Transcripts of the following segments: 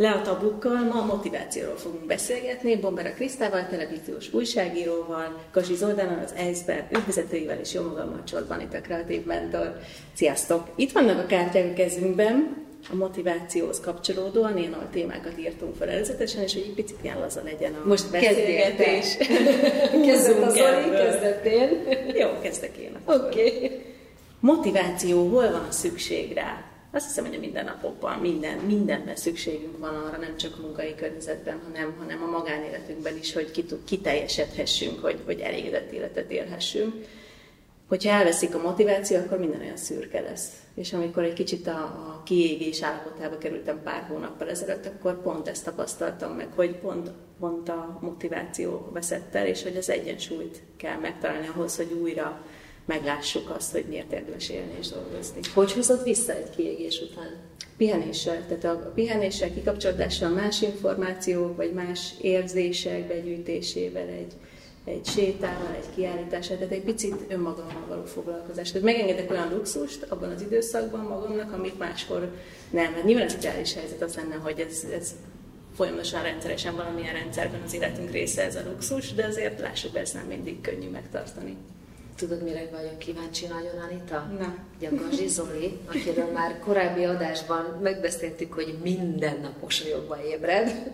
Le a tabukkal ma motivációról fogunk beszélgetni, Bombera Krisztával, televíziós újságíróval, Kasi Zoldánnal, az Iceberg ügyvezetőivel és jó magammal Csorban itt a Kreatív Mentor. Sziasztok! Itt vannak a kártyák a kezünkben, a motivációhoz kapcsolódóan ilyen a témákat írtunk fel előzetesen, és hogy egy picit ilyen laza legyen a Most beszélgetés. Kezdett a Zoli, kezdett én. Jó, kezdek én. Oké. Okay. Motiváció, hol van a szükség rá? Azt hiszem, hogy a mindennapokban, minden, mindenben szükségünk van arra, nem csak a munkai környezetben, hanem, hanem a magánéletünkben is, hogy kiteljesedhessünk, hogy, hogy elégedett életet élhessünk. Hogyha elveszik a motiváció, akkor minden olyan szürke lesz. És amikor egy kicsit a, a kiégés állapotába kerültem pár hónappal ezelőtt, akkor pont ezt tapasztaltam meg, hogy pont, pont a motiváció veszett el, és hogy az egyensúlyt kell megtalálni ahhoz, hogy újra meglássuk azt, hogy miért érdemes élni és dolgozni. Hogy hozod vissza egy kiégés után? Pihenéssel, tehát a pihenéssel, kikapcsolódással más információk, vagy más érzések begyűjtésével, egy, egy sétával, egy kiállítással, tehát egy picit önmagammal való foglalkozás. Tehát megengedek olyan luxust abban az időszakban magamnak, amit máskor nem. Mert nyilván az ideális helyzet az lenne, hogy ez, ez folyamatosan rendszeresen valamilyen rendszerben az életünk része ez a luxus, de azért lássuk, ez nem mindig könnyű megtartani. Tudod, mire vagyok kíváncsi nagyon, Anita? Na. Ugye a Gazsi Zoli, akiről már korábbi adásban megbeszéltük, hogy minden nap mosolyogva ébred.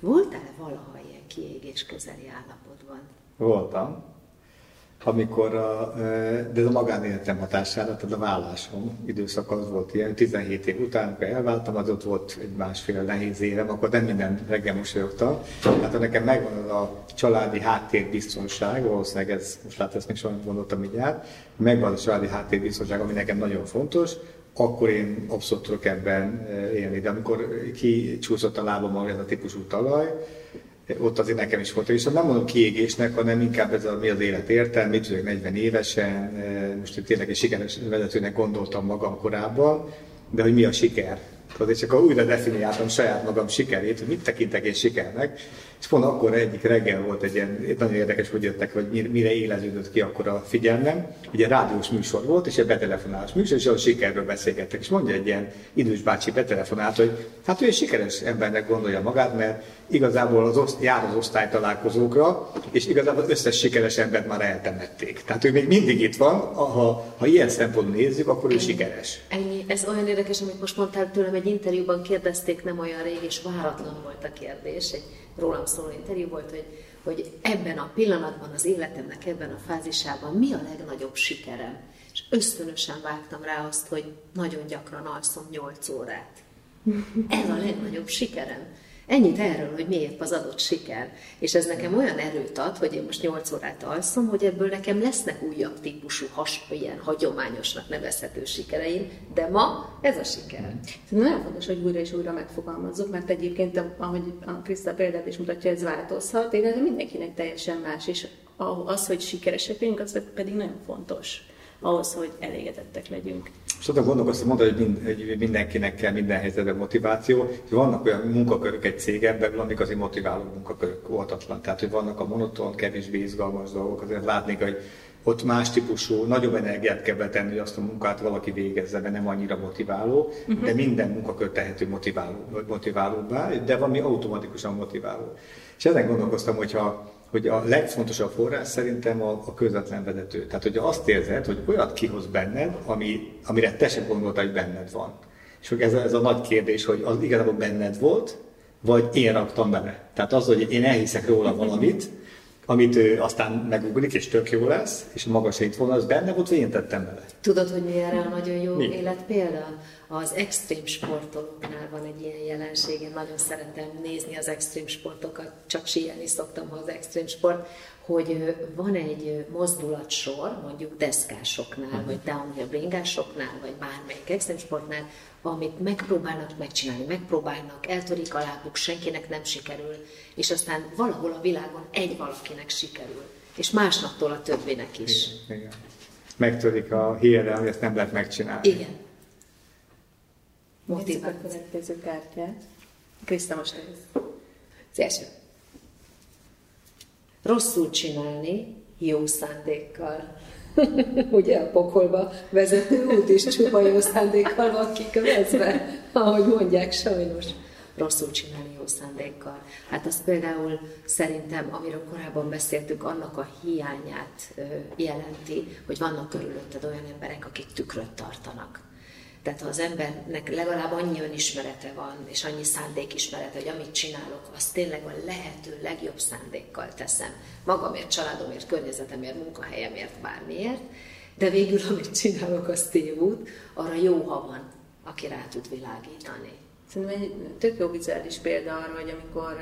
Voltál valaha ilyen kiégés közeli állapotban? Voltam amikor a, de a magánéletem hatására, tehát a vállásom időszak az volt ilyen, 17 év után, amikor elváltam, az ott volt egy másfél nehéz évem, akkor nem minden reggel mosolyogtam. Hát nekem megvan az a családi háttérbiztonság, valószínűleg ez, most lát, ezt még soha nem gondoltam mindjárt, megvan a családi háttérbiztonság, ami nekem nagyon fontos, akkor én abszolút tudok ebben élni. De amikor kicsúszott a lábam ez a típusú talaj, ott azért nekem is volt. És nem mondom kiégésnek, hanem inkább ez a, mi az élet értelme, tudok 40 évesen, eh, most tényleg egy sikeres vezetőnek gondoltam magam korábban, de hogy mi a siker. Azért csak újra definiáltam saját magam sikerét, hogy mit tekintek én sikernek, és pont akkor egyik reggel volt egy ilyen, nagyon érdekes, hogy jöttek, hogy mire éleződött ki akkor a figyelmem. Ugye rádiós műsor volt, és egy betelefonálás műsor, és a sikerről beszélgettek. És mondja egy ilyen idős bácsi betelefonált, hogy hát ő egy sikeres embernek gondolja magát, mert igazából az oszt, jár az osztálytalálkozókra, és igazából az összes sikeres embert már eltemették. Tehát ő még mindig itt van, ha, ha ilyen szempontból nézzük, akkor ő sikeres. Ennyi. Ez olyan érdekes, amit most mondtál tőlem, egy interjúban kérdezték nem olyan rég, és váratlan volt a kérdés. Egy rólam szóló interjú volt, hogy, hogy ebben a pillanatban, az életemnek ebben a fázisában mi a legnagyobb sikerem. És ösztönösen vágtam rá azt, hogy nagyon gyakran alszom 8 órát. Ez a legnagyobb sikerem. Ennyit erről, hogy miért az adott siker. És ez nekem olyan erőt ad, hogy én most 8 órát alszom, hogy ebből nekem lesznek újabb típusú, has, ilyen hagyományosnak nevezhető sikereim, de ma ez a siker. Nagyon fontos, hogy újra és újra megfogalmazzuk, mert egyébként, ahogy a Kriszta példát is mutatja, ez változhat, de mindenkinek teljesen más, és az, hogy sikeresek vagyunk, az pedig nagyon fontos ahhoz, hogy elégedettek legyünk. És azon gondolkoztam, mondta, hogy, mind, hogy mindenkinek kell minden helyzetben motiváció, és vannak olyan munkakörök egy cégen belül, amik azért motiváló munkakörök voltatlan. Tehát, hogy vannak a monoton, kevésbé izgalmas dolgok, azért látni, hogy ott más típusú, nagyobb energiát kell betenni, hogy azt a munkát valaki végezze, mert nem annyira motiváló, uh-huh. de minden munkakör tehető motiváló, motiválóbbá, de valami automatikusan motiváló. És ezen gondolkoztam, hogyha hogy a legfontosabb forrás szerintem a, a közvetlen vezető. Tehát, hogy azt érzed, hogy olyat kihoz benned, ami, amire te sem gondoltad, hogy benned van. És hogy ez a, ez a nagy kérdés, hogy az igazából benned volt, vagy én raktam bele. Tehát az, hogy én elhiszek róla valamit, amit ő aztán megugrik, és tök jó lesz, és magas itt volna, az benne volt, vagy én tettem bele. Tudod, hogy mi erre a nagyon jó mi? életpélda? Az extrém sportolóknál van egy ilyen jelenség, én nagyon szeretem nézni az extrém sportokat, csak síelni szoktam, ha az extrém sport, hogy van egy mozdulatsor, mondjuk deszkásoknál, uh-huh. vagy downhill bringásoknál, vagy bármelyik extrém sportnál, amit megpróbálnak megcsinálni, megpróbálnak, eltörik a lábuk, senkinek nem sikerül, és aztán valahol a világon egy valakinek sikerül, és másnaptól a többinek is. Igen, igen. Megtörik a hírre, hogy ezt nem lehet megcsinálni. Igen. Nézzük a következő kártyát. Kriszta, most. Az első. Rosszul csinálni, jó szándékkal. Ugye a pokolba vezető út is csupa jó szándékkal van kikövezve, ahogy mondják sajnos. rosszul csinálni jó szándékkal. Hát az például szerintem, amiről korábban beszéltük, annak a hiányát jelenti, hogy vannak körülötted olyan emberek, akik tükröt tartanak. Tehát ha az embernek legalább annyi önismerete van, és annyi szándékismerete, hogy amit csinálok, azt tényleg a lehető legjobb szándékkal teszem. Magamért, családomért, környezetemért, munkahelyemért, bármiért, de végül, amit csinálok, az tévút, arra jó, ha van, aki rá tud világítani. Szerintem egy tök jó vizuális példa arra, hogy amikor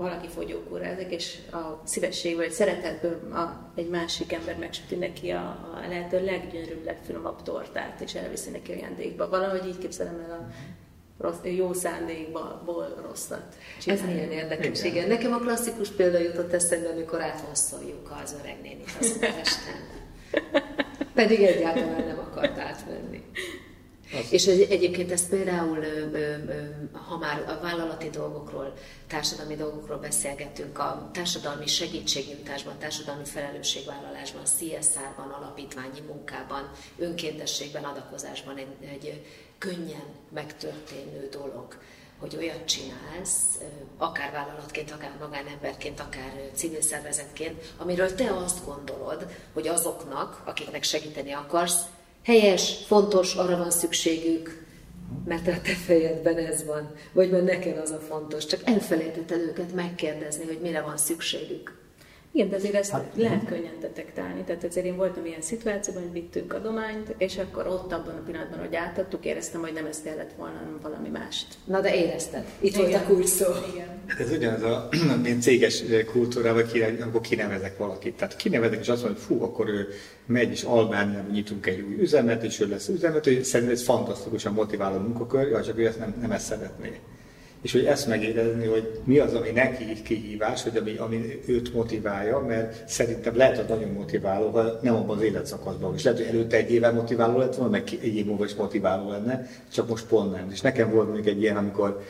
valaki fogyókúrázik, és a szívességből, egy szeretetből a, egy másik ember megsüti neki a, a lehető leggyönyörűbb, legfinomabb tortát, és elviszi neki ajándékba. Valahogy így képzelem el a rossz, jó szándékból rosszat csinálni. Ez milyen érdekes, igen. Nekem a klasszikus példa jutott eszembe, amikor átvonszoljuk az öreg nénit az Úristen. Pedig egyáltalán nem akart átvenni. Az. És egyébként ezt például, ha már a vállalati dolgokról, társadalmi dolgokról beszélgetünk, a társadalmi segítségnyújtásban, társadalmi felelősségvállalásban, CSR-ban, alapítványi munkában, önkéntességben, adakozásban egy, egy könnyen megtörténő dolog, hogy olyat csinálsz, akár vállalatként, akár magánemberként, akár civil szervezetként, amiről te azt gondolod, hogy azoknak, akiknek segíteni akarsz, helyes, fontos, arra van szükségük, mert a te fejedben ez van, vagy mert neked az a fontos. Csak elfelejtetted őket megkérdezni, hogy mire van szükségük. Igen, de azért ezt hát, lehet könnyen detektálni. Tehát azért én voltam ilyen szituációban, hogy vittünk adományt, és akkor ott abban a pillanatban, hogy átadtuk, éreztem, hogy nem ezt kellett volna, hanem valami mást. Na de érezted. Itt Igen. volt a kulcs szó. Igen. Hát ez ugyanaz a mint céges kultúrában, amikor kinevezek valakit. Tehát kinevezek, és azt mondom, hogy fú, akkor ő megy, és Albániában nyitunk egy új üzemet, és ő lesz üzemet, hogy szerintem ez fantasztikusan motiváló munkakör, csak ő ezt nem, nem ezt szeretné és hogy ezt megérezni, hogy mi az, ami neki kihívás, vagy ami, ami őt motiválja, mert szerintem lehet, hogy nagyon motiváló, ha nem abban az életszakaszban, és lehet, hogy előtte egy éve motiváló lett volna, meg egy év múlva is motiváló lenne, csak most pont nem. És nekem volt még egy ilyen, amikor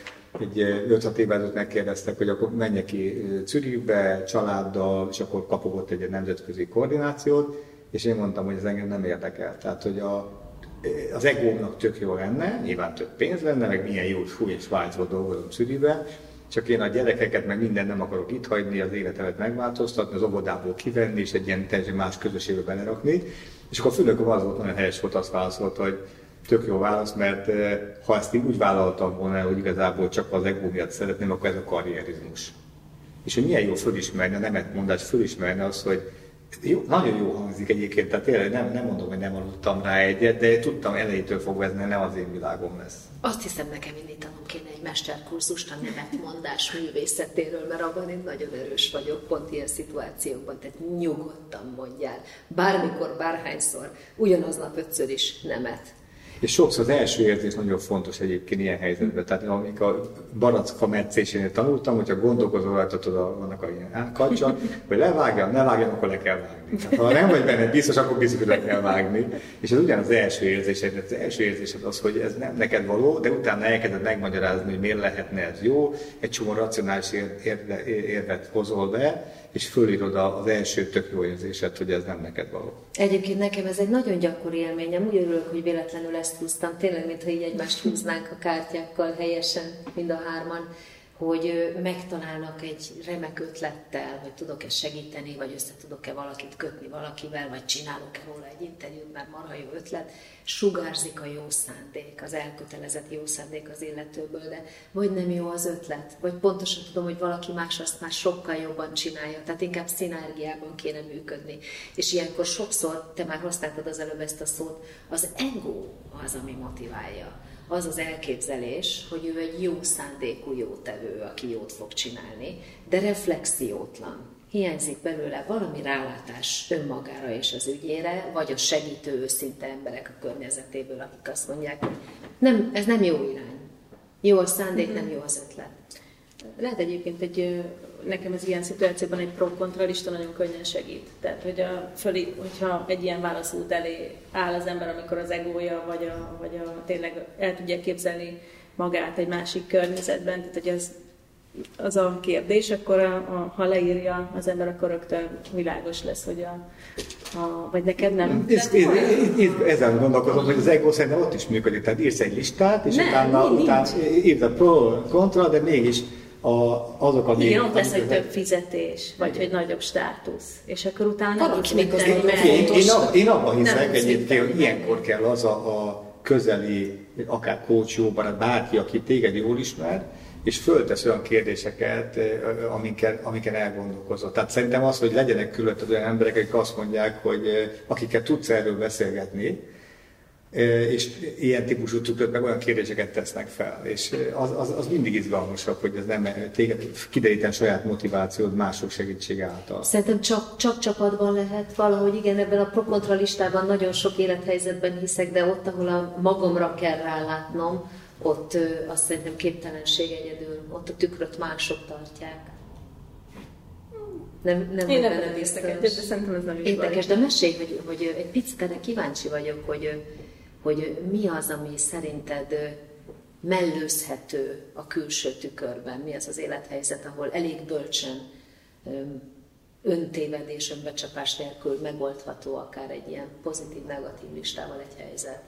egy 5-6 évvel ezelőtt megkérdeztek, hogy akkor menjek ki Zürichbe családdal, és akkor kapogott egy nemzetközi koordinációt, és én mondtam, hogy ez engem nem érdekel. Tehát, hogy a, az egómnak tök jó lenne, nyilván több pénz lenne, meg milyen jó fúj és svájcba dolgozom Szüribe, csak én a gyerekeket meg minden nem akarok itt hagyni, az életemet megváltoztatni, az óvodából kivenni, és egy ilyen teljesen más közösségbe belerakni. És akkor a főnököm az volt, nagyon helyes volt, azt válaszolt, hogy tök jó válasz, mert eh, ha ezt én úgy vállaltam volna, hogy igazából csak az egó miatt szeretném, akkor ez a karrierizmus. És hogy milyen jó fölismerni, a nemet mondás fölismerni az, hogy jó, nagyon jó hangzik egyébként, tehát tényleg nem, nem mondom, hogy nem aludtam rá egyet, de tudtam elejétől fogva, ez nem az én világom lesz. Azt hiszem, nekem indítanom kéne egy mesterkurzust a nevetmondás művészetéről, mert abban én nagyon erős vagyok, pont ilyen szituációkban, tehát nyugodtan mondjál. Bármikor, bárhányszor, ugyanaznap ötször is nemet. És sokszor az első érzés nagyon fontos egyébként ilyen helyzetben. Tehát amik a baracka meccésénél tanultam, hogyha gondolkozol rajta, vannak a ilyen kacsa, hogy levágjam, ne vágjam, akkor le kell vágni. Tehát, ha nem vagy benne biztos, akkor biztos, hogy le kell vágni. És ez ugyan az első érzésed. Az első érzésed az, hogy ez nem neked való, de utána elkezded megmagyarázni, hogy miért lehetne ez jó, egy csomó racionális érvet hozol be, és fölírod az első tök jó érzéset, hogy ez nem neked való. Egyébként nekem ez egy nagyon gyakori élményem, úgy örülök, hogy véletlenül ezt húztam, tényleg, mintha így egymást húznánk a kártyákkal helyesen, mind a hárman hogy megtalálnak egy remek ötlettel, hogy tudok-e segíteni, vagy össze tudok-e valakit kötni valakivel, vagy csinálok-e róla egy interjút, mert marha jó ötlet, sugárzik a jó szándék, az elkötelezett jó szándék az illetőből, de vagy nem jó az ötlet, vagy pontosan tudom, hogy valaki más azt már sokkal jobban csinálja, tehát inkább szinergiában kéne működni. És ilyenkor sokszor, te már használtad az előbb ezt a szót, az ego az, ami motiválja az az elképzelés, hogy ő egy jó szándékú jótevő, aki jót fog csinálni, de reflexiótlan. Hiányzik belőle valami rálátás önmagára és az ügyére, vagy a segítő őszinte emberek a környezetéből, akik azt mondják, hogy nem, ez nem jó irány. Jó a szándék, nem jó az ötlet. Lehet egyébként egy nekem ez ilyen szituációban egy pro-kontra lista nagyon könnyen segít. Tehát, hogy a, fölé, hogyha egy ilyen válaszút elé áll az ember, amikor az egója, vagy, a, vagy a, tényleg el tudja képzelni magát egy másik környezetben, tehát hogy ez az a kérdés, akkor a, a, ha leírja az ember, akkor rögtön világos lesz, hogy a, a vagy neked nem. Ez, ez, ez, ezen gondolkozom, hogy az ego szerintem ott is működik. Tehát írsz egy listát, és nem, utána, nincs. utána írd a pro, kontra, de mégis a, azok a... Igen, ott lesz, hogy több fizetés, vagy hogy nagyobb státusz, és akkor utána nem tudsz mit tenni, mert... Én, én, én abban hiszek egyébként, hogy ilyenkor kell az a, a közeli, akár coach, jó barát, bárki, aki téged jól ismer, és föltesz olyan kérdéseket, amiken, amiken elgondolkozott. Tehát szerintem az, hogy legyenek különböző olyan emberek, akik azt mondják, hogy akiket tudsz erről beszélgetni, és ilyen típusú tükröt meg olyan kérdéseket tesznek fel. És az, az, az mindig izgalmasabb, hogy ez nem téged kideríten saját motivációd mások segítsége által. Szerintem csak, csak csapatban lehet valahogy, igen, ebben a prokontra listában nagyon sok élethelyzetben hiszek, de ott, ahol a magamra kell rálátnom, ott azt szerintem képtelenség egyedül, ott a tükröt mások tartják. Nem, nem Én nem biztos. de szerintem ez nem is Érdekes, de mesélj, hogy, hogy egy picit erre kíváncsi vagyok, hogy, hogy mi az, ami szerinted mellőzhető a külső tükörben, mi az az élethelyzet, ahol elég bölcsen öntévedés, önbecsapás nélkül megoldható akár egy ilyen pozitív-negatív listával egy helyzet.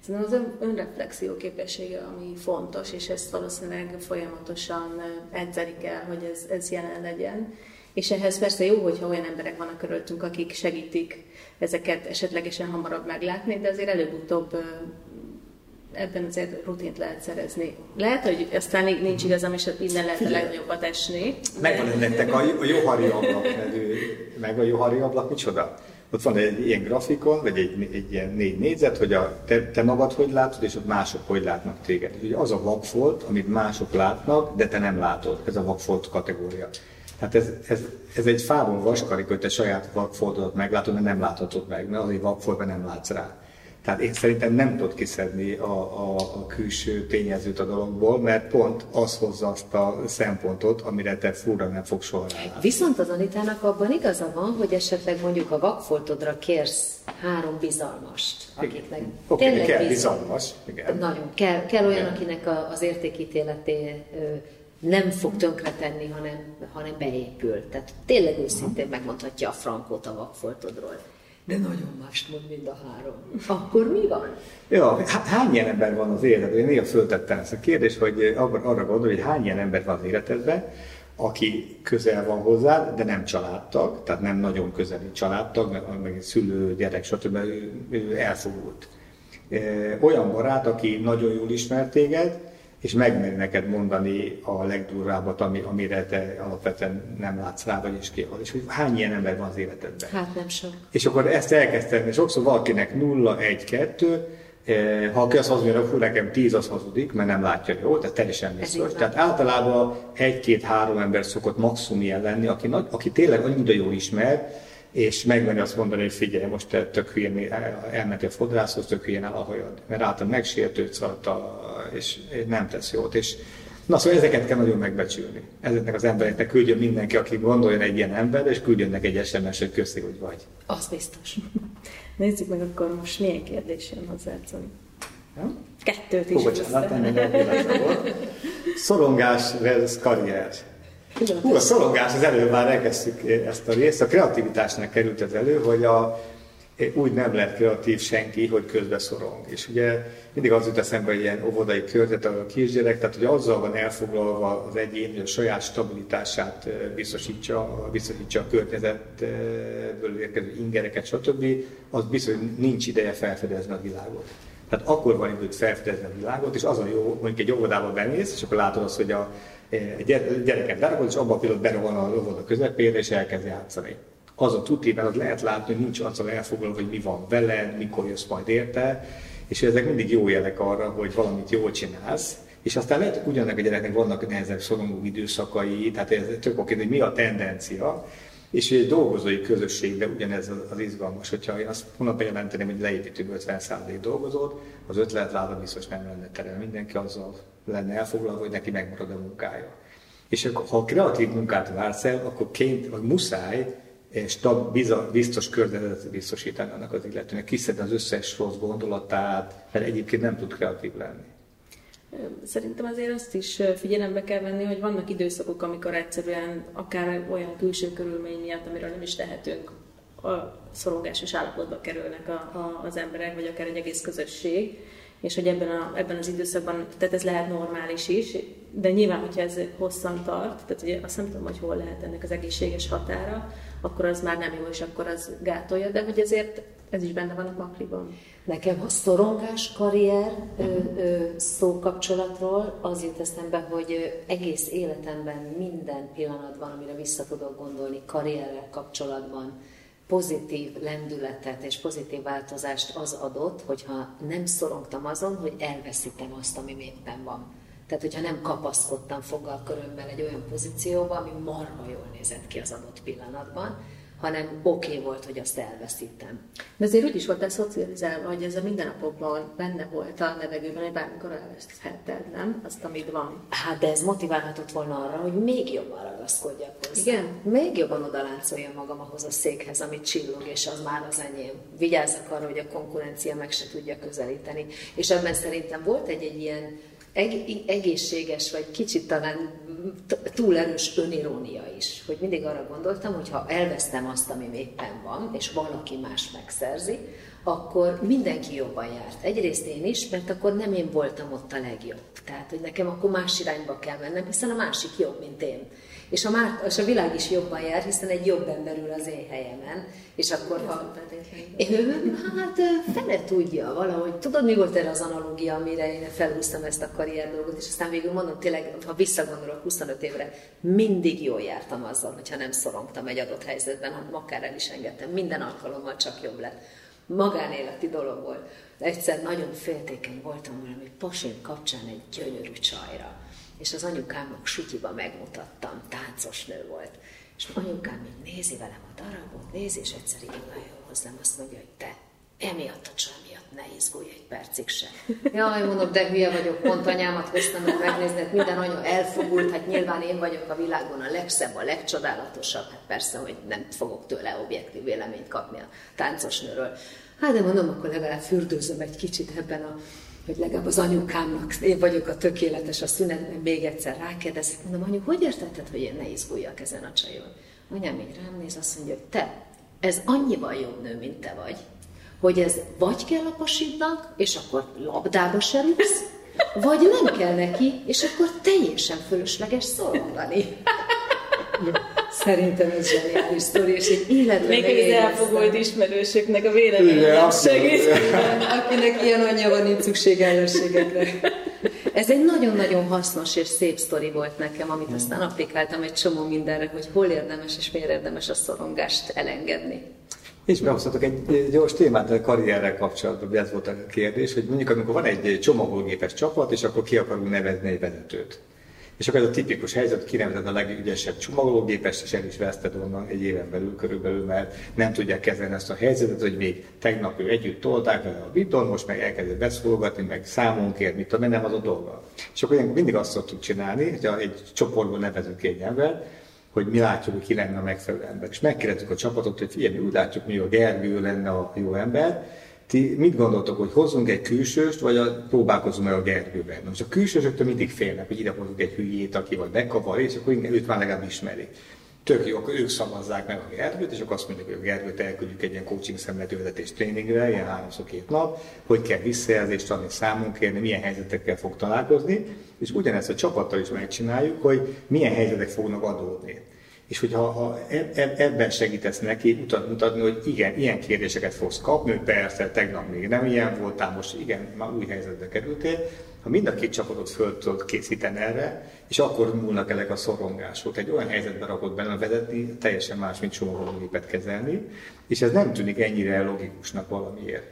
Szerintem az önreflexió képessége, ami fontos, és ezt valószínűleg folyamatosan edzelik el, hogy ez, ez jelen legyen. És ehhez persze jó, hogyha olyan emberek vannak körülöttünk, akik segítik ezeket esetlegesen hamarabb meglátni, de azért előbb-utóbb ebben azért rutint lehet szerezni. Lehet, hogy aztán nincs igazam, és minden lehet Figyelj. a legnagyobbat esni. Megvan de... nektek a, a Johari ablak meg a Johari ablak, micsoda? ott van egy ilyen grafikon, vagy egy, egy ilyen négy négyzet, hogy a, te, te magad hogy látod, és ott mások hogy látnak téged. Ugye az a vakfolt, amit mások látnak, de te nem látod. Ez a vakfolt kategória. Tehát ez, ez, ez egy fávon vaskarik, hogy te saját vakfoltodat meglátod, mert nem láthatod meg, mert az egy vakfolt, nem látsz rá. Tehát én szerintem nem tudod kiszedni a, a, a külső tényezőt a dologból, mert pont az hozza azt a szempontot, amire te furra nem fog soha rá. Viszont az Anitának abban igaza van, hogy esetleg mondjuk a vakfoltodra kérsz három bizalmast, akiknek okay, tényleg kell bizalmas. Igen. Nagyon. Kell, kell olyan, igen. akinek a, az értékítéleté nem fog tönkretenni, hanem, hanem beépül. Tehát tényleg őszintén megmondhatja a frankót a vakfoltodról de nagyon mást mond, mint a három. Akkor mi van? Ja, hány ilyen ember van az életedben? Én néha föltettem ezt a kérdést, hogy arra gondolj, hogy hány ilyen ember van az életedben, aki közel van hozzá, de nem családtag, tehát nem nagyon közeli családtag, meg, meg szülő, gyerek, stb. Ő, ő elfogult. Olyan barát, aki nagyon jól ismer téged, és megmeri neked mondani a legdurvábbat, ami, amire te alapvetően nem látsz rá, vagy is ki. És hogy hány ilyen ember van az életedben? Hát nem sok. És akkor ezt elkezdtem, és sokszor valakinek 0, 1, 2, ha aki azt hazudja, hogy nekem 10 az hazudik, mert nem látja jól, tehát teljesen biztos. Tehát általában egy-két-három ember szokott maximum ilyen lenni, aki, nagy, aki tényleg annyira jól ismer, és megvenni azt mondani, hogy figyelj, most te tök hülyén elmentél a fodrászhoz, tök hülyén el a hajad, mert által megsértődsz rajta, és nem tesz jót. És Na szóval ezeket kell nagyon megbecsülni. Ezeknek az embereknek küldjön mindenki, aki gondoljon egy ilyen ember, és küldjön neki egy SMS, hogy köszi, hogy vagy. Az biztos. Nézzük meg akkor most milyen kérdés jön hozzá, Zoli. Kettőt is. Ó, bocsánat, Szorongás versus karrier. Hú, a szorongás az elő már elkezdtük ezt a részt. A kreativitásnak került az elő, hogy a, úgy nem lehet kreatív senki, hogy közbe szorong. És ugye mindig az jut eszembe egy ilyen óvodai körzet, a kisgyerek, tehát hogy azzal van elfoglalva az egyén, hogy a saját stabilitását biztosítsa, biztosítsa a környezetből érkező ingereket, stb. Az biztos, hogy nincs ideje felfedezni a világot. Tehát akkor van időt felfedezni a világot, és az a jó, mondjuk egy óvodába bemész, és akkor látod azt, hogy a gyereket leragod, és abban a pillanatban berohan a óvoda közepére, és elkezd játszani. Az a tuti, mert az lehet látni, hogy nincs azzal elfoglalva, hogy mi van veled, mikor jössz majd érte, és ezek mindig jó jelek arra, hogy valamit jól csinálsz, és aztán lehet, hogy ugyanak a gyereknek vannak nehezebb szorongó időszakai, tehát ez tök oké, hogy mi a tendencia, és egy dolgozói közösségben ugyanez az izgalmas, hogyha én azt holnap bejelenteném, hogy leépítünk 50% dolgozót, az ötletláda biztos nem lenne tere. Mindenki azzal lenne elfoglalva, hogy neki megmarad a munkája. És ha kreatív munkát vársz el, akkor ként, vagy muszáj stab, biztos környezetet biztosítani annak az illetőnek, kiszedni az összes rossz gondolatát, mert egyébként nem tud kreatív lenni. Szerintem azért azt is figyelembe kell venni, hogy vannak időszakok, amikor egyszerűen akár olyan külső körülmény miatt, amiről nem is tehetünk, a szorongásos állapotba kerülnek a, a, az emberek, vagy akár egy egész közösség, és hogy ebben, a, ebben az időszakban, tehát ez lehet normális is, de nyilván, hogyha ez hosszan tart, tehát ugye azt nem tudom, hogy hol lehet ennek az egészséges határa, akkor az már nem jó, és akkor az gátolja, de hogy ezért ez is benne van a pakliban. Nekem a szorongás karrier ö, szókapcsolatról az jut eszembe, hogy egész életemben minden pillanatban, amire vissza tudok gondolni karrierrel kapcsolatban, pozitív lendületet és pozitív változást az adott, hogyha nem szorongtam azon, hogy elveszítem azt, ami éppen van. Tehát, hogyha nem kapaszkodtam foggal körömmel egy olyan pozícióba, ami marha jól nézett ki az adott pillanatban, hanem oké okay volt, hogy azt elveszítem. De azért úgy is voltál szocializálva, hogy ez a mindennapokban benne volt a levegőben, hogy bármikor elveszthetted, nem? Azt, amit van. Hát, de ez motiválhatott volna arra, hogy még jobban ragaszkodjak hozzá. Igen? Még jobban odaláncoljam magam ahhoz a székhez, amit csillog, és az már az enyém. Vigyázzak arra, hogy a konkurencia meg se tudja közelíteni. És ebben szerintem volt egy-egy ilyen egészséges, vagy kicsit talán túl erős önirónia is. Hogy mindig arra gondoltam, hogy ha elvesztem azt, ami éppen van, és valaki más megszerzi, akkor mindenki jobban járt. Egyrészt én is, mert akkor nem én voltam ott a legjobb. Tehát, hogy nekem akkor más irányba kell mennem, hiszen a másik jobb, mint én és a, már, és a világ is jobban jár, hiszen egy jobb ember ül az én helyemen, és akkor ha... Hát fele tudja valahogy. Tudod, mi volt erre az analógia, amire én felhúztam ezt a karrier dolgot, és aztán végül mondom, tényleg, ha visszagondolok 25 évre, mindig jól jártam azzal, hogyha nem szorongtam egy adott helyzetben, hanem akár el is engedtem. Minden alkalommal csak jobb lett. Magánéleti dolog volt. Egyszer nagyon féltékeny voltam valami pasin kapcsán egy gyönyörű csajra és az anyukámnak sutyiba megmutattam, táncos nő volt. És anyukám még nézi velem a darabot, nézi, és egyszer így jön hozzám, azt mondja, hogy te, emiatt a csaj miatt ne izgulj egy percig se. Jaj, mondom, de hülye vagyok, pont anyámat hoztam meg megnézni, hát minden anya elfogult, hát nyilván én vagyok a világon a legszebb, a legcsodálatosabb, hát persze, hogy nem fogok tőle objektív véleményt kapni a táncos nőről. Hát de mondom, akkor legalább fürdőzöm egy kicsit ebben a hogy legalább az anyukámnak, én vagyok a tökéletes a szünetben, még egyszer rákérdezik, mondom, anyu, hogy értetted, hogy én ne izguljak ezen a csajon? Anyám így rám néz, azt mondja, hogy te, ez annyival jobb nő, mint te vagy, hogy ez vagy kell a pasidnak, és akkor labdába se rúgsz, vagy nem kell neki, és akkor teljesen fölösleges szorongani. Szerintem ez zseniális sztori, és egy életben Még az elfogult ismerősöknek a véleménye segít. Akinek ilyen anyja van, nincs szükség ellenségekre. Ez egy nagyon-nagyon hasznos és szép sztori volt nekem, amit aztán applikáltam egy csomó mindenre, hogy hol érdemes és miért érdemes a szorongást elengedni. És behozhatok egy gyors témát a karrierrel kapcsolatban, ez volt a kérdés, hogy mondjuk amikor van egy csomagolgépes csapat, és akkor ki akarunk nevezni egy vezetőt. És akkor ez a tipikus helyzet, kinevezed a legügyesebb csomagológépest, és el is veszted onnan egy éven belül körülbelül, mert nem tudják kezelni ezt a helyzetet, hogy még tegnap ő együtt tolták vele a bidon, most meg elkezdett beszólogatni, meg számon kér, mit tudom, nem az a dolga. És akkor mindig azt szoktuk csinálni, hogy egy csoportból nevezünk egy ember, hogy mi látjuk, hogy ki lenne a megfelelő ember. És megkérdezzük a csapatot, hogy figyelj, mi úgy látjuk, mi a Gergő lenne a jó ember, ti mit gondoltok, hogy hozzunk egy külsőst, vagy a, próbálkozunk meg a Gergőben? Most a külsősöktől mindig félnek, hogy ide hozunk egy hülyét, aki vagy bekavar, és akkor őt már legalább ismerik. Tök jó, akkor ők szavazzák meg a Gergőt, és akkor azt mondjuk, hogy a Gergőt elküldjük egy ilyen coaching szemletővezetés tréningre, ilyen háromszor két nap, hogy kell visszajelzést adni, számon kérni, milyen helyzetekkel fog találkozni, és ugyanezt a csapattal is megcsináljuk, hogy milyen helyzetek fognak adódni. És hogyha ha e, e, ebben segítesz neki utat mutatni, hogy igen, ilyen kérdéseket fogsz kapni, hogy persze, tegnap még nem ilyen voltál, most igen, már új helyzetbe kerültél, ha mind a két csapatot föl tudod készíteni erre, és akkor múlnak ezek a szorongások. Egy olyan helyzetbe rakod benne vezetni, teljesen más, mint csomagológépet kezelni, és ez nem tűnik ennyire logikusnak valamiért.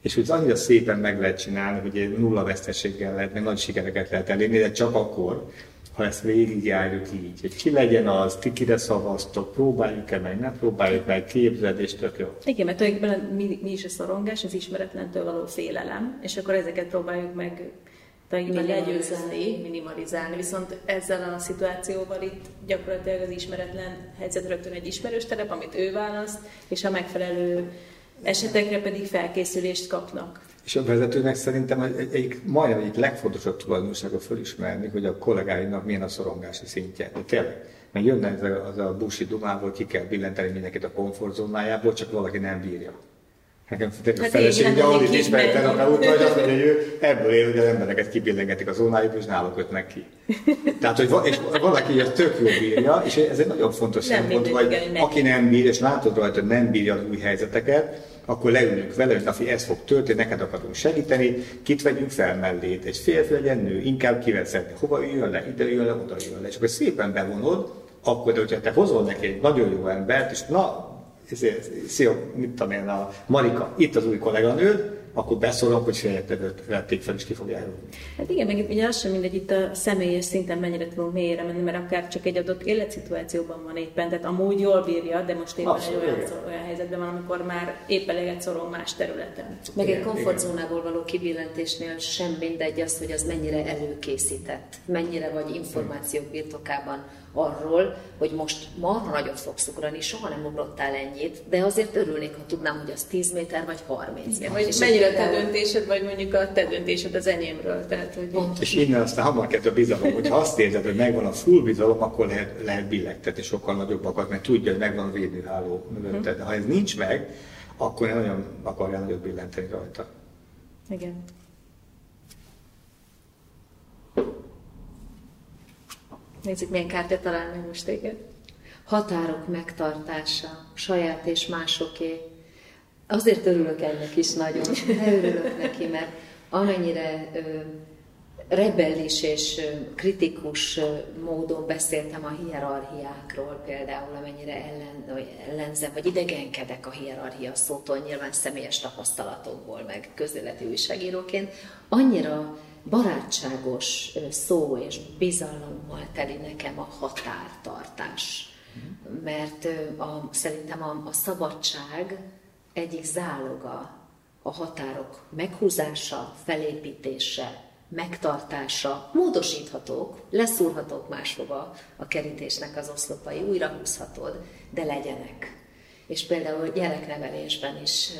És hogy annyira szépen meg lehet csinálni, hogy nulla veszteséggel lehet, meg nagy sikereket lehet elérni, de csak akkor, ha ezt végigjárjuk így, hogy ki legyen az, ti kire szavaztok, próbáljuk-e meg, ne próbáljuk meg, képzeld, és tök jó. Igen, mert tulajdonképpen mi, mi is a szorongás, az ismeretlentől való félelem, és akkor ezeket próbáljuk meg legyőzni, minimalizálni. Viszont ezzel a szituációval itt gyakorlatilag az ismeretlen helyzet rögtön egy ismerős terep, amit ő választ, és a megfelelő esetekre pedig felkészülést kapnak. És a vezetőnek szerintem egy, egy, majdnem egyik legfontosabb tulajdonsága fölismerni, hogy a kollégáinak milyen a szorongási szintje. De tényleg, mert jönne ez a, az a busi dumából, ki kell billenteni mindenkit a komfortzónájából, csak valaki nem bírja. Nekem hát a feleség, ugye audit ismert terapeut, hogy azt mondja, hogy ő ebből él, hogy az embereket kibillengetik az zónájukba, és náluk kötnek ki. Tehát, hogy és valaki ezt tök jó bírja, és ez egy nagyon fontos szempont, hogy aki nem bír, és látod rajta, hogy nem bírja az új helyzeteket, akkor leülünk vele, hogy Nafi, ez fog történni, neked akarunk segíteni, kit vegyünk fel mellét, egy férfi legyen nő, inkább kivezet, hova jön le, ide jön le, oda jön le, és akkor szépen bevonod, akkor, de hogyha te hozol neki egy nagyon jó embert, és na, szia, mit tudom én, a Marika, itt az új kolléganőd, akkor beszólok, hogy saját vették fel, és ki rúgni. Hát igen, meg ugye az sem mindegy itt a személyes szinten mennyire tudunk mélyre menni, mert akár csak egy adott életszituációban van éppen, tehát amúgy jól bírja, de most éppen Abszolút, egy olyan, olyan helyzetben van, amikor már éppen eleget szorong más területen. Meg igen, egy komfortzónából való kibillentésnél sem mindegy az, hogy az mennyire előkészített, mennyire vagy információk birtokában arról, hogy most ma nagyot fogsz ugrani, soha nem ugrottál ennyit, de azért örülnék, ha tudnám, hogy az 10 méter vagy 30. Igen, vagy mennyire a te döntésed, vagy mondjuk a te döntésed az enyémről. Tehát, hogy... És innen aztán hamar kezd a bizalom, hogy ha azt érzed, hogy megvan a full bizalom, akkor lehet, lehet billegtetni sokkal nagyobbakat, mert tudja, hogy megvan a védőháló mögötted. De ha ez nincs meg, akkor nem nagyon akarja nagyot billenteni rajta. Igen. Nézzük, milyen kártya talál meg most téged. Határok megtartása, saját és másoké. Azért örülök ennek is nagyon, de örülök neki, mert amennyire ö, rebellis és kritikus módon beszéltem a hierarchiákról, például amennyire ellen, ellenzem, vagy idegenkedek a hierarchia szótól, nyilván személyes tapasztalatokból, meg közéleti újságíróként, annyira barátságos szó és bizalommal teli nekem a határtartás. Mert a, szerintem a, a szabadság egyik záloga a határok meghúzása, felépítése, megtartása, módosíthatók, leszúrhatók máshova a kerítésnek az oszlopai, újra húzhatod, de legyenek. És például gyereknevelésben is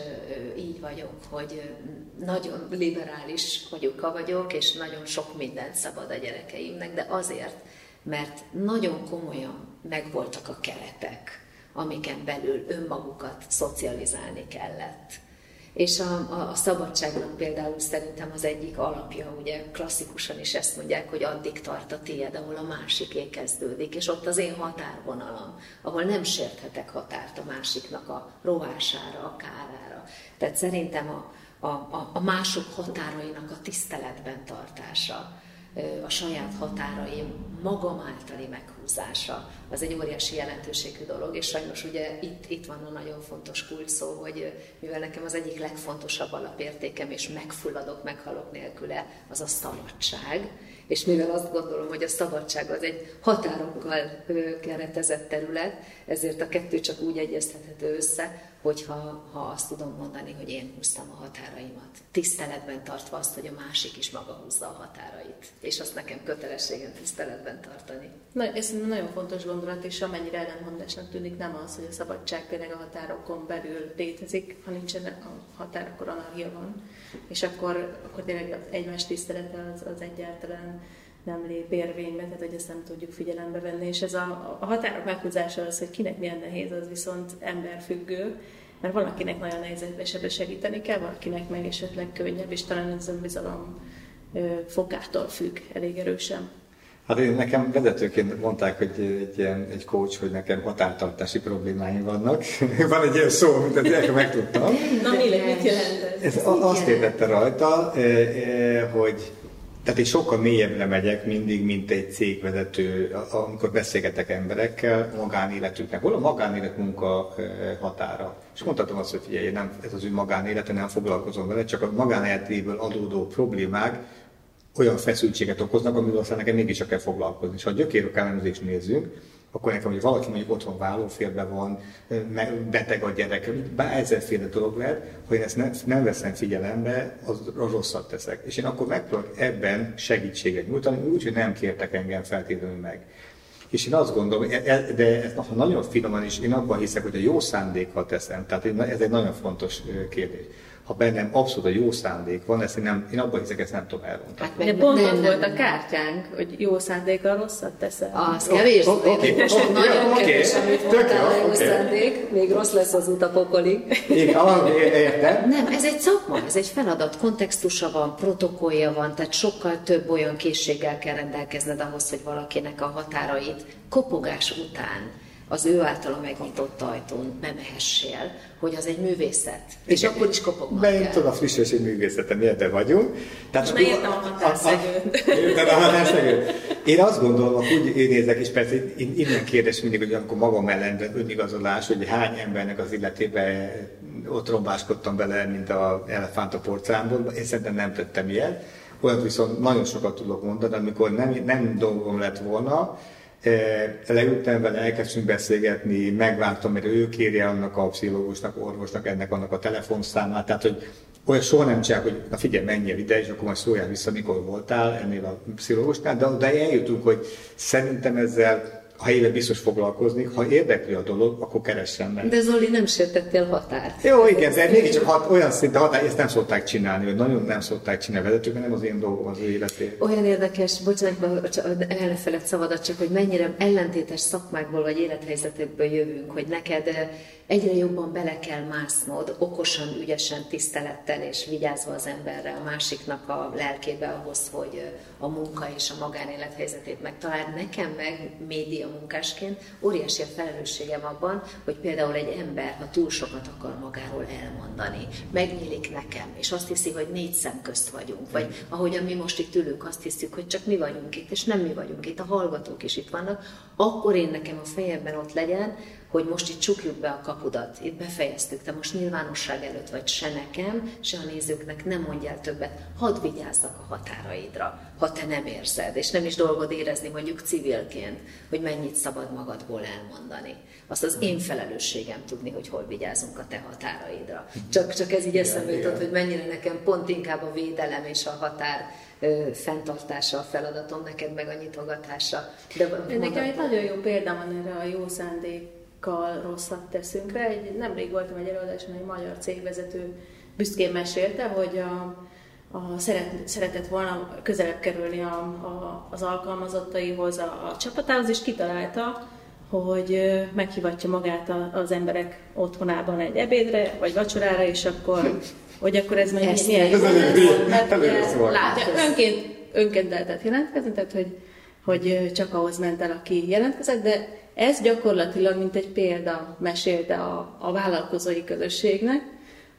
így vagyok, hogy nagyon liberális vagyok, vagyok, és nagyon sok mindent szabad a gyerekeimnek, de azért, mert nagyon komolyan megvoltak a keretek, amiken belül önmagukat szocializálni kellett és a, a, a szabadságnak például szerintem az egyik alapja, ugye klasszikusan is ezt mondják, hogy addig tart a tiéd, ahol a másiké kezdődik, és ott az én határvonalam, ahol nem sérthetek határt a másiknak a rovására, a kárára. Tehát szerintem a, a, a, a mások határainak a tiszteletben tartása, a saját határaim magam általi meghúzása, az egy óriási jelentőségű dolog, és sajnos ugye itt, itt van a nagyon fontos kulcs szó, hogy mivel nekem az egyik legfontosabb alapértékem, és megfulladok, meghalok nélküle, az a szabadság, és mivel azt gondolom, hogy a szabadság az egy határokkal keretezett terület, ezért a kettő csak úgy egyeztethető össze, hogyha ha azt tudom mondani, hogy én húztam a határaimat. Tiszteletben tartva azt, hogy a másik is maga húzza a határait. És azt nekem kötelességem tiszteletben tartani. Na, ez nagyon fontos gondolat, és amennyire ellenmondásnak tűnik, nem az, hogy a szabadság tényleg a határokon belül létezik, ha nincsen a határ, akkor anarchia van. És akkor, akkor tényleg egymás tisztelete az, az egyáltalán nem lép érvénybe, tehát hogy ezt nem tudjuk figyelembe venni, és ez a, a határok meghúzása az, hogy kinek milyen nehéz, az viszont emberfüggő, mert valakinek nagyon nehéz és ebbe segíteni kell, valakinek meg esetleg könnyebb, és talán ez a bizalom fokától függ elég erősen. Hát én nekem vezetőként mondták, hogy egy, egy coach, hogy nekem határtartási problémáim vannak. Van egy ilyen szó, amit ezt megtudtam. Na mi mit jelent ez? ez azt értette rajta, hogy tehát én sokkal mélyebbre megyek mindig, mint egy cégvezető, amikor beszélgetek emberekkel magánéletüknek. Hol a magánélet munka határa? És mondhatom azt, hogy figyelj, nem, ez az ő magánélete, nem foglalkozom vele, csak a magánéletéből adódó problémák olyan feszültséget okoznak, amivel aztán nekem mégis kell foglalkozni. És ha a gyökérök nézzünk, akkor nekem, hogy valaki mondjuk otthon vállófélben van, beteg a gyerek, bár ezerféle dolog lehet, ha én ezt nem, nem veszem figyelembe, az, rosszat teszek. És én akkor megpróbálok ebben segítséget nyújtani, úgy, hogy nem kértek engem feltétlenül meg. És én azt gondolom, e, e, de ez nagyon finoman is, én abban hiszek, hogy a jó szándékkal teszem, tehát ez egy nagyon fontos kérdés. Ha bennem abszolút a jó szándék van, ezt én, nem, én abban hiszek, ezt nem tudom elrontani. Hát, meg, pont ott volt a kártyánk, hogy jó szándékkal rosszat teszel. Az kevés. Oké, oké, nagyon kevés, amit mondtál, jó szándék, még rossz lesz az út a pokolig. értem. Nem, ez egy szakma, ez egy feladat, kontextusa van, protokollja van, tehát sokkal több olyan készséggel kell rendelkezned ahhoz, hogy valakinek a határait kopogás után az ő általa megnyitott ajtón bemehessél, hogy az egy művészet. És Igen. akkor is kopognak tudom, a friss egy művészeten ebben vagyunk. Tehát Na, értem a határszegőt. Értem a határszegőt. Én azt gondolom, hogy úgy én nézek, és persze én innen kérdés mindig, hogy amikor magam ellen önigazolás, hogy hány embernek az illetébe ott rombáskodtam bele, mint a elefánt a porcelánból. Én szerintem nem tettem ilyet. Olyat viszont nagyon sokat tudok mondani, amikor nem, nem dolgom lett volna, leültem vele, elkezdtünk beszélgetni, megvártam, mert ő kérje annak a pszichológusnak, orvosnak, ennek annak a telefonszámát, tehát hogy olyan soha nem csak, hogy na figyelj, menjél ide, és akkor majd szóljál vissza, mikor voltál ennél a pszichológusnál, de, de eljutunk, hogy szerintem ezzel ha éve biztos foglalkozni, ha érdekli a dolog, akkor keressen meg. De Zoli nem sértettél határt. Jó, igen, de mégiscsak hat, olyan szinte határ, ezt nem szokták csinálni, vagy nagyon nem szokták csinálni vezetők, nem az én dolgom az ő életé. Olyan érdekes, bocsánat, elfelett szabadat csak, hogy mennyire ellentétes szakmákból vagy élethelyzetekből jövünk, hogy neked eh, egyre jobban bele kell másznod, okosan, ügyesen, tisztelettel és vigyázva az emberre, a másiknak a lelkébe ahhoz, hogy eh, a munka és a magánélet helyzetét megtaláld. Nekem meg média munkásként óriási a felelősségem abban, hogy például egy ember, ha túl sokat akar magáról elmondani, megnyílik nekem, és azt hiszi, hogy négy szem közt vagyunk, vagy ahogyan mi most itt ülünk, azt hiszük, hogy csak mi vagyunk itt, és nem mi vagyunk itt, a hallgatók is itt vannak, akkor én nekem a fejemben ott legyen, hogy most itt csukjuk be a kapudat, itt befejeztük, te most nyilvánosság előtt vagy se nekem, se a nézőknek nem mondjál többet, hadd vigyázzak a határaidra, ha te nem érzed, és nem is dolgod érezni mondjuk civilként, hogy mennyit szabad magadból elmondani. Azt az én felelősségem tudni, hogy hol vigyázunk a te határaidra. Csak, csak ez így eszembe jutott, hogy mennyire nekem pont inkább a védelem és a határ fenntartása a feladatom, neked meg a nyitogatása. De Nekem egy nagyon jó példa van erre a jó szándékkal rosszat teszünk rá. Egy, nemrég voltam egy előadáson, egy magyar cégvezető büszkén mesélte, hogy a, a szeret, szeretett volna közelebb kerülni a, a, az alkalmazottaihoz, a, a csapatához, és kitalálta, hogy meghívatja magát az emberek otthonában egy ebédre, vagy vacsorára, és akkor hogy akkor ez Ezt milyen... Elég Mert ugye, látja, önként, önként lehetett jelentkezni, tehát hogy, hogy csak ahhoz ment el, aki jelentkezett, de ez gyakorlatilag, mint egy példa mesélte a, a vállalkozói közösségnek,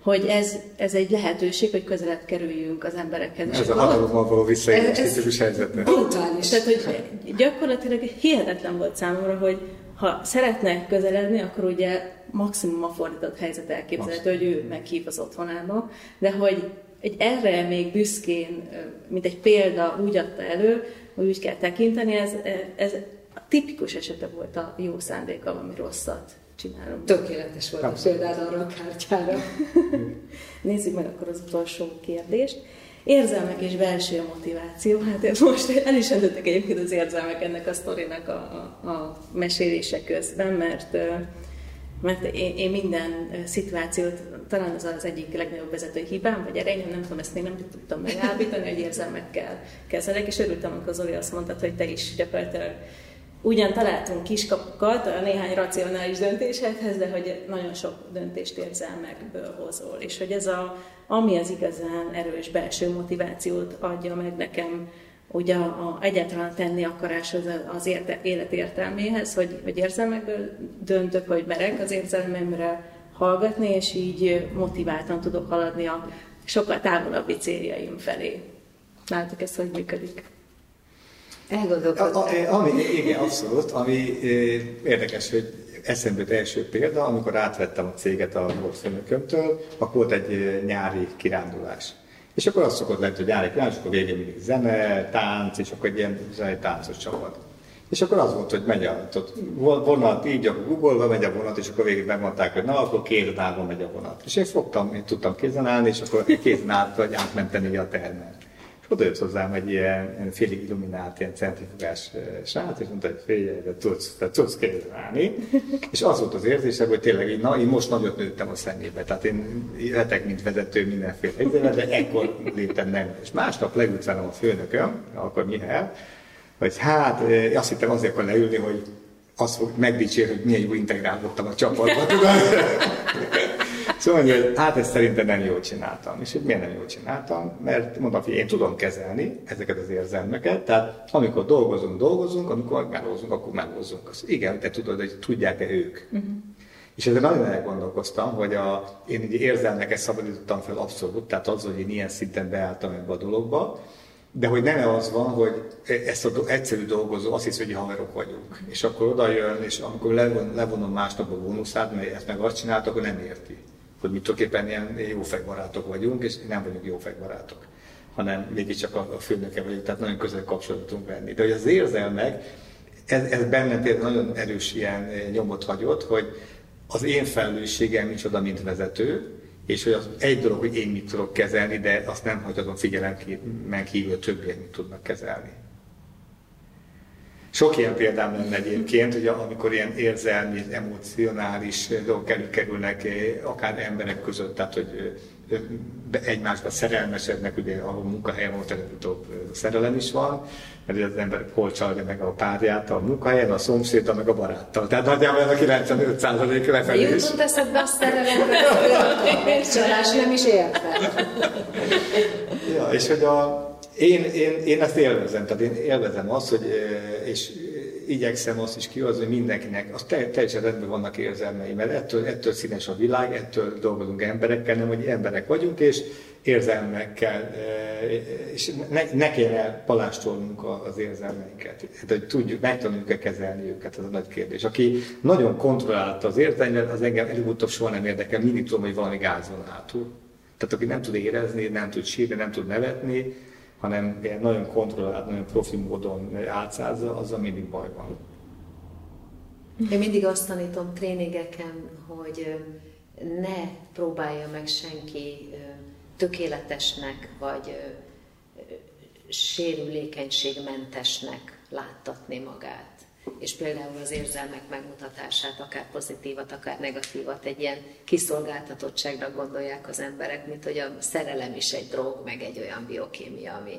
hogy ez, ez egy lehetőség, hogy közelebb kerüljünk az emberekhez. Ez a hatalommal való visszaélés helyzetben. Brutális. Tehát, hogy gyakorlatilag hihetetlen volt számomra, hogy ha szeretne közeledni, akkor ugye maximum a fordított helyzet elképzelhető, hogy ő meghív az otthonába, de hogy egy erre még büszkén, mint egy példa úgy adta elő, hogy úgy kell tekinteni, ez, ez tipikus esete volt a jó szándéka, ami rosszat csinálunk. Tökéletes volt a példád arra a kártyára. Nézzük meg akkor az utolsó kérdést. Érzelmek és belső motiváció. Hát most el is endődtek egyébként az érzelmek ennek a sztorinak a, a, a mesélése közben, mert mert én, én minden szituációt, talán az az egyik legnagyobb vezetői hibám, vagy erényem, nem tudom, ezt még nem tudtam megállítani, hogy érzelmekkel kezelek, és örültem, amikor Zoli azt mondta, hogy te is gyakorlatilag ugyan találtunk kiskapukat a néhány racionális döntéshez, de hogy nagyon sok döntést érzelmekből hozol, és hogy ez a, ami az igazán erős belső motivációt adja meg nekem, ugye a, a egyáltalán tenni akarás az, érte, élet értelméhez, hogy, hogy érzelmekből döntök, vagy merek az érzelmemre hallgatni, és így motiváltan tudok haladni a sokkal távolabbi céljaim felé. Látok ezt, hogy működik. Elgondolkodtam. Ami, igen, abszolút. Ami eh, érdekes, hogy eszembe első példa, amikor átvettem a céget a volt főnökömtől, akkor volt egy eh, nyári kirándulás. És akkor az szokott lenni, hogy nyári kirándulás, akkor végén mindig zene, tánc, és akkor egy ilyen zenei táncos csapat. És akkor az volt, hogy megy a vonat, így a Google-ba megy a vonat, és akkor végig megmondták, hogy na, akkor állva megy a vonat. És én fogtam, én tudtam kézen állni, és akkor kézen állt, hogy átmenteni a termet oda jött hozzám egy ilyen félig illuminált, ilyen centrifugás srác, és mondta, hogy figyelj, de tudsz, de tudsz kézzelni. és az volt az érzésem, hogy tényleg így, na, én most nagyot nőttem a szemébe. Tehát én letek, mint vezető mindenféle helyzetben, de ekkor léptem nem. És másnap leült velem a főnököm, akkor Mihály, hogy hát azt hittem azért akar leülni, hogy azt fog megdicsér, hogy milyen jó integrálódtam a csapatba? Szóval mondja, hogy hát ezt szerintem nem jól csináltam. És hogy miért nem jól csináltam? Mert mondom, hogy én tudom kezelni ezeket az érzelmeket, tehát amikor dolgozunk, dolgozunk, amikor melózunk, akkor melózunk. Azt, igen, te tudod, hogy tudják-e ők. Uh-huh. És ezzel nagyon elgondolkoztam, hogy a, én így érzelmeket szabadítottam fel abszolút, tehát az, hogy én ilyen szinten beálltam ebbe a dologba, de hogy nem az van, hogy ezt az egyszerű dolgozó azt hiszi, hogy haverok vagyunk. És akkor oda jön, és amikor levon, levonom másnap a bónuszát, mert ezt meg azt csinált, akkor nem érti. Hogy mit tulajdonképpen ilyen jó barátok vagyunk, és nem vagyunk jó barátok hanem mégiscsak a, a főnöke vagyok, tehát nagyon közel kapcsolatunk venni. De hogy az érzelmek, ez, ez bennem például nagyon erős ilyen nyomot hagyott, hogy az én felelősségem micsoda, mint vezető, és hogy az egy dolog, hogy én mit tudok kezelni, de azt nem hagyhatom figyelemen kívül, többiek mit tudnak kezelni. Sok ilyen példám lenne egyébként, hogy amikor ilyen érzelmi, emocionális dolgok előkerülnek akár emberek között, tehát hogy egymásba szerelmesednek, ugye ahol munkahelyen volt előbb szerelem is van, mert az ember hol csalja meg a párját a munkahelyen, a szomszédtal, meg a baráttal. Tehát nagyjából ez a 95 százalék lefelé is. Jutott eszedbe a szerelemre, csalás nem is értem. ja, és hogy a, én, én, én ezt élvezem, tehát én élvezem azt, hogy, és igyekszem azt is kihozni, hogy mindenkinek, az teljesen rendben vannak érzelmei, mert ettől, ettől színes a világ, ettől dolgozunk emberekkel, nem, hogy emberek vagyunk, és érzelmekkel, és ne, ne kéne palástolnunk az érzelmeinket. Hát, hogy tudjuk, megtanuljuk-e kezelni őket, ez a nagy kérdés. Aki nagyon kontrollálta az érzelmet, az engem előbb-utóbb soha nem érdekel, mindig tudom, hogy valami gáz van hátul. Tehát aki nem tud érezni, nem tud sírni, nem tud nevetni, hanem ilyen nagyon kontrollált, nagyon profi módon átszázza, azzal mindig baj van. Én mindig azt tanítom tréningeken, hogy ne próbálja meg senki tökéletesnek vagy sérülékenységmentesnek láttatni magát és például az érzelmek megmutatását, akár pozitívat, akár negatívat, egy ilyen kiszolgáltatottságra gondolják az emberek, mint hogy a szerelem is egy drog, meg egy olyan biokémia, ami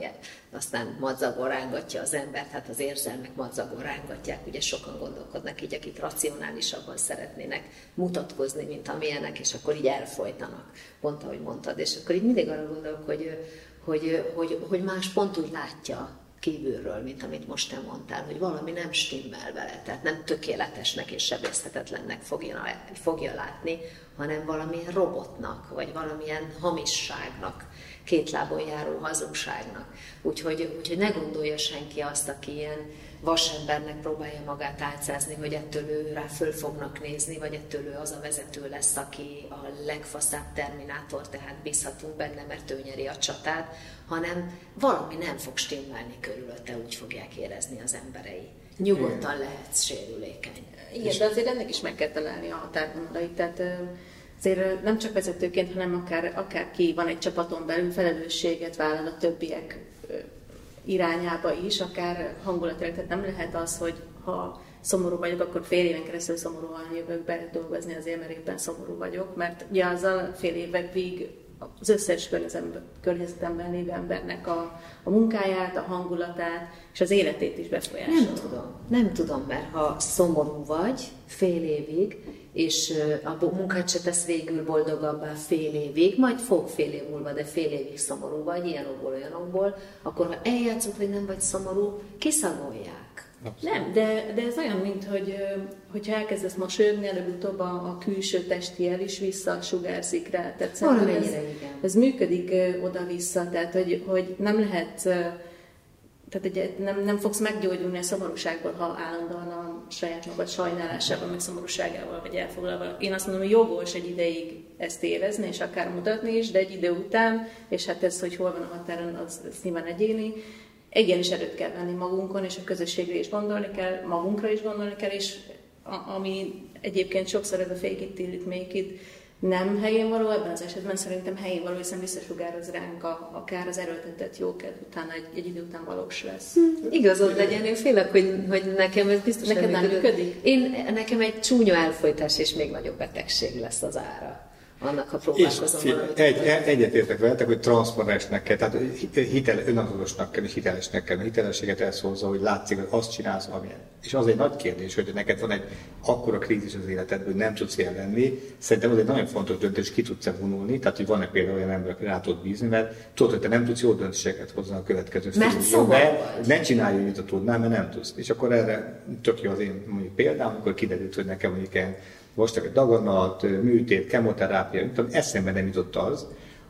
aztán madzagon rángatja az embert, hát az érzelmek madzagon rángatják, ugye sokan gondolkodnak így, akik racionálisabban szeretnének mutatkozni, mint amilyenek, és akkor így elfolytanak, pont ahogy mondtad, és akkor így mindig arra gondolok, hogy, hogy, hogy, hogy más pont úgy látja kívülről, mint amit most te mondtál, hogy valami nem stimmel vele, tehát nem tökéletesnek és sebészhetetlennek fogja, fogja látni, hanem valamilyen robotnak, vagy valamilyen hamisságnak, két lábon járó hazugságnak. Úgyhogy, úgyhogy ne gondolja senki azt, aki ilyen vasembernek próbálja magát átszázni, hogy ettől ő rá föl fognak nézni, vagy ettől ő az a vezető lesz, aki a legfaszább terminátor, tehát bízhatunk benne, mert ő nyeri a csatát, hanem valami nem fog stimmelni körülötte, úgy fogják érezni az emberei. Nyugodtan lehet sérülékeny. Igen, de azért ennek is meg kell találni a határvonalait. Tehát azért nem csak vezetőként, hanem akár, akár ki van egy csapaton belül felelősséget vállal a többiek irányába is, akár hangulatilag. Tehát nem lehet az, hogy ha szomorú vagyok, akkor fél éven keresztül szomorúan jövök be dolgozni azért, mert éppen szomorú vagyok, mert ugye azzal fél évekig az összes környezetemben lévő embernek a, a munkáját, a hangulatát és az életét is befolyásolja. Nem tudom. Nem tudom, mert ha szomorú vagy fél évig, és a munkát se tesz végül boldogabbá fél évig, majd fog fél év múlva, de fél évig szomorú vagy, ilyen okból, olyan okból, akkor ha eljátszod, hogy nem vagy szomorú, kiszagolják. Abszolút. Nem, de, de ez olyan, mint hogy hogyha elkezdesz mosolyogni, előbb-utóbb a, a külső testi el is visszasugárzik rá. Tehát ez, ez működik oda-vissza, tehát hogy, hogy nem lehet tehát ugye nem, nem fogsz meggyógyulni a szomorúságból, ha állandóan a saját magad sajnálásával, meg szomorúságával vagy elfoglalva. Én azt mondom, hogy jogos egy ideig ezt érezni, és akár mutatni is, de egy idő után, és hát ez, hogy hol van a határon, az, az nyilván egyéni, igenis erőt kell venni magunkon, és a közösségre is gondolni kell, magunkra is gondolni kell, és a, ami egyébként sokszor ez a fake it till it make it, nem helyén való, ebben az esetben szerintem helyén való, hiszen visszasugároz ránk a, akár az erőltetett jókedv utána egy, egy idő után valós lesz. Hm, igazad legyen, én félek, hogy, hogy nekem ez biztos Neked nem működik? Én, nekem egy csúnya elfolytás és még nagyobb betegség lesz az ára annak, ha próbálkozom és valamit. Egy, egyetértek veletek, hogy transzparensnek kell, tehát hitel, önazonosnak kell, és hitelesnek kell, hitelességet elszólza, hogy látszik, hogy azt csinálsz, amilyen. És az egy nagy kérdés, hogy neked van egy akkora krízis az életedben, hogy nem tudsz ilyen lenni. Szerintem az egy nagyon fontos döntés, ki tudsz-e vonulni, tehát hogy van-e például olyan ember, aki rá tud bízni, mert tudod, hogy te nem tudsz jó döntéseket hozni a következő mert Ne csinálj, amit a tudnál, mert nem tudsz. És akkor erre tök jó az én mondjuk példám, amikor kiderült, hogy nekem mondjuk ilyen egy daganat, műtét, kemoterápia, eszembe nem jutott az,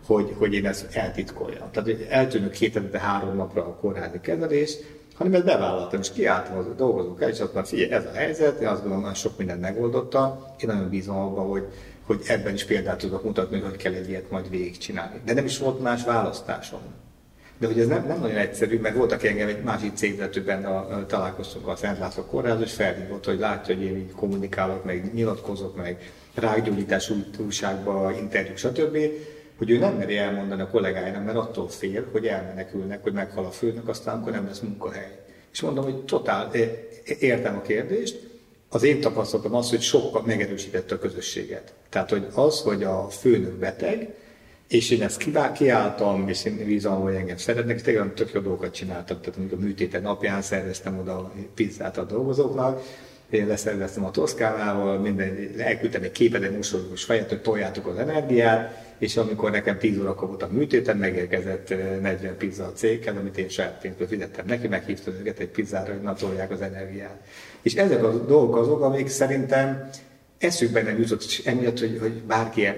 hogy, hogy én ezt eltitkoljam. Tehát hogy eltűnök két hetente három napra a kórházi kezelést, hanem ezt bevállaltam, és kiálltam az dolgozók el, és azt mondtam, figyelj, ez a helyzet, én azt gondolom, hogy sok mindent megoldottam, én nagyon bízom abban, hogy, hogy ebben is példát tudok mutatni, hogy kell egy ilyet majd végigcsinálni. De nem is volt más választásom. De hogy ez nem, nem nagyon egyszerű, mert voltak engem egy másik cégvezetőben találkoztunk a Szent László Kórház, és felhívott, hogy látja, hogy én így kommunikálok, meg nyilatkozok, meg rákgyógyítás újságba, interjú, stb., hogy ő nem meri elmondani a kollégáinak, mert attól fél, hogy elmenekülnek, hogy meghal a főnök, aztán akkor nem lesz munkahely. És mondom, hogy totál értem a kérdést, az én tapasztalatom az, hogy sokkal megerősítette a közösséget. Tehát, hogy az, hogy a főnök beteg, és én ezt kiálltam, és én bízom, hogy engem szeretnek, tényleg tök jó dolgokat csináltam. Tehát amikor a műtéte napján szerveztem oda pizzát a dolgozóknak, én leszerveztem a Toszkánával, minden, elküldtem egy képet, egy mosolygós fejet, hogy toljátok az energiát, és amikor nekem 10 órakor volt a műtéten, megérkezett 40 eh, pizza a céghez, amit én saját pénzből fizettem neki, meghívtam őket egy pizzára, hogy na az energiát. És ezek a dolgok azok, amik szerintem eszükbe nem jutott, emiatt, hogy, hogy bárki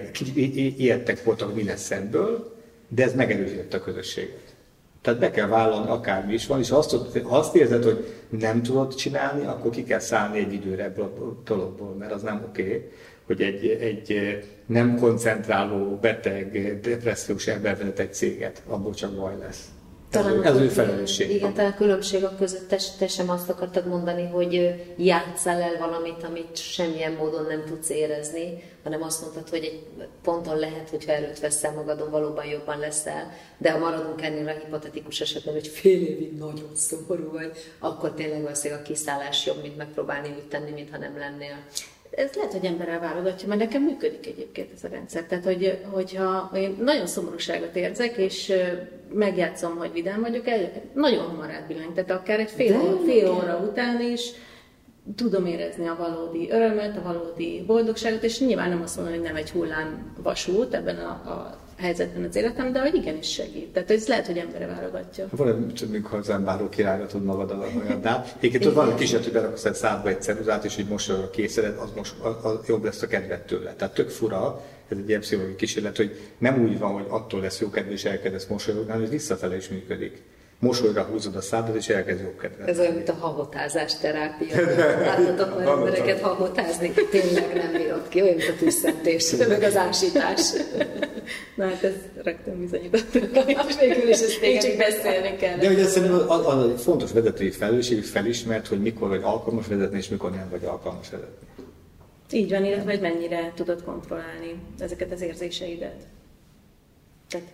ilyettek voltak, hogy mi lesz ebből, de ez megerősítette a közösséget. Tehát be kell vállalni, akármi is van, és ha azt, ha azt érzed, hogy nem tudod csinálni, akkor ki kell szállni egy időre ebből a dologból, mert az nem oké, okay, hogy egy, egy nem koncentráló, beteg, depressziós ember vezet egy céget, abból csak baj lesz. Talán ez ő felelősség. Igen, talán a különbség a között, te, te sem azt akartad mondani, hogy játszál el valamit, amit semmilyen módon nem tudsz érezni, hanem azt mondtad, hogy egy ponton lehet, hogyha előtt veszel magadon, valóban jobban leszel, de ha maradunk ennél a hipotetikus esetben, hogy fél évig nagyon szomorú vagy, akkor tényleg valószínűleg a kiszállás jobb, mint megpróbálni úgy tenni, mintha nem lennél ez lehet, hogy emberrel válogatja, mert nekem működik egyébként ez a rendszer. Tehát, hogy, hogyha én nagyon szomorúságot érzek, és megjátszom, hogy vidám vagyok, el, nagyon hamar átbillenk. Tehát akár egy fél, óra, fél óra után is tudom érezni a valódi örömet, a valódi boldogságot, és nyilván nem azt mondom, hogy nem egy hullám vasút ebben a, a helyzetben az életem, de hogy igenis segít. Tehát ez lehet, hogy embere válogatja. Van egy mikor az embáró királyra tud magad olyanná. Egyébként van egy kísérlet, hogy beraksz egy szádba egy ceruzát, és így mosolyogva készüled, az, most, az, az, jobb lesz a kedved tőle. Tehát tök fura, ez egy ilyen pszichológiai kísérlet, hogy nem úgy van, hogy attól lesz jó kedv, és elkezdesz mosolyogni, hanem visszafele is működik mosolyra húzod a szádat, és elkezd jobb kedvet. Ez olyan, mint a hahotázás terápia. Láttatok már embereket hahotázni? Tényleg nem bírod ki, olyan, mint a tüsszentés, meg az ásítás. Na hát ez rögtön bizonyítottuk. és végül is ezt téged csak beszélni kell. De ugye szerintem az, az egy fontos vezetői felelősség, hogy felismert, hogy mikor vagy alkalmas vezetni, és mikor nem vagy alkalmas vezetni. Így van, illetve hogy mennyire tudod kontrollálni ezeket az érzéseidet. Tehát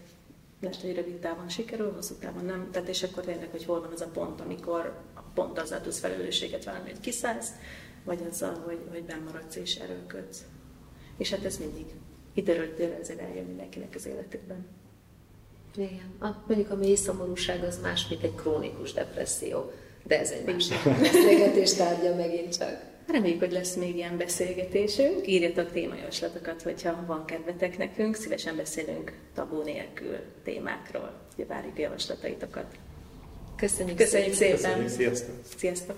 lehet, hogy rövid távon sikerül, hosszú távon nem. Tehát és akkor tényleg, hogy hol van az a pont, amikor pont azzal tudsz felelősséget vállalni, hogy kiszállsz, vagy azzal, hogy, hogy bemaradsz és erőlködsz. És hát ez mindig időről időre ezért eljön mindenkinek az életében. Igen. A, mondjuk a mély szomorúság az más, mint egy krónikus depresszió. De ez egy másik beszélgetés tárgya megint csak. Reméljük, hogy lesz még ilyen beszélgetésünk. Írjatok témajavaslatokat, hogyha van kedvetek nekünk. Szívesen beszélünk tabú nélkül témákról. Ugye várjuk javaslataitokat. Köszönjük, Köszönjük szépen. szépen. Köszönjük, sziasztok. Sziasztok.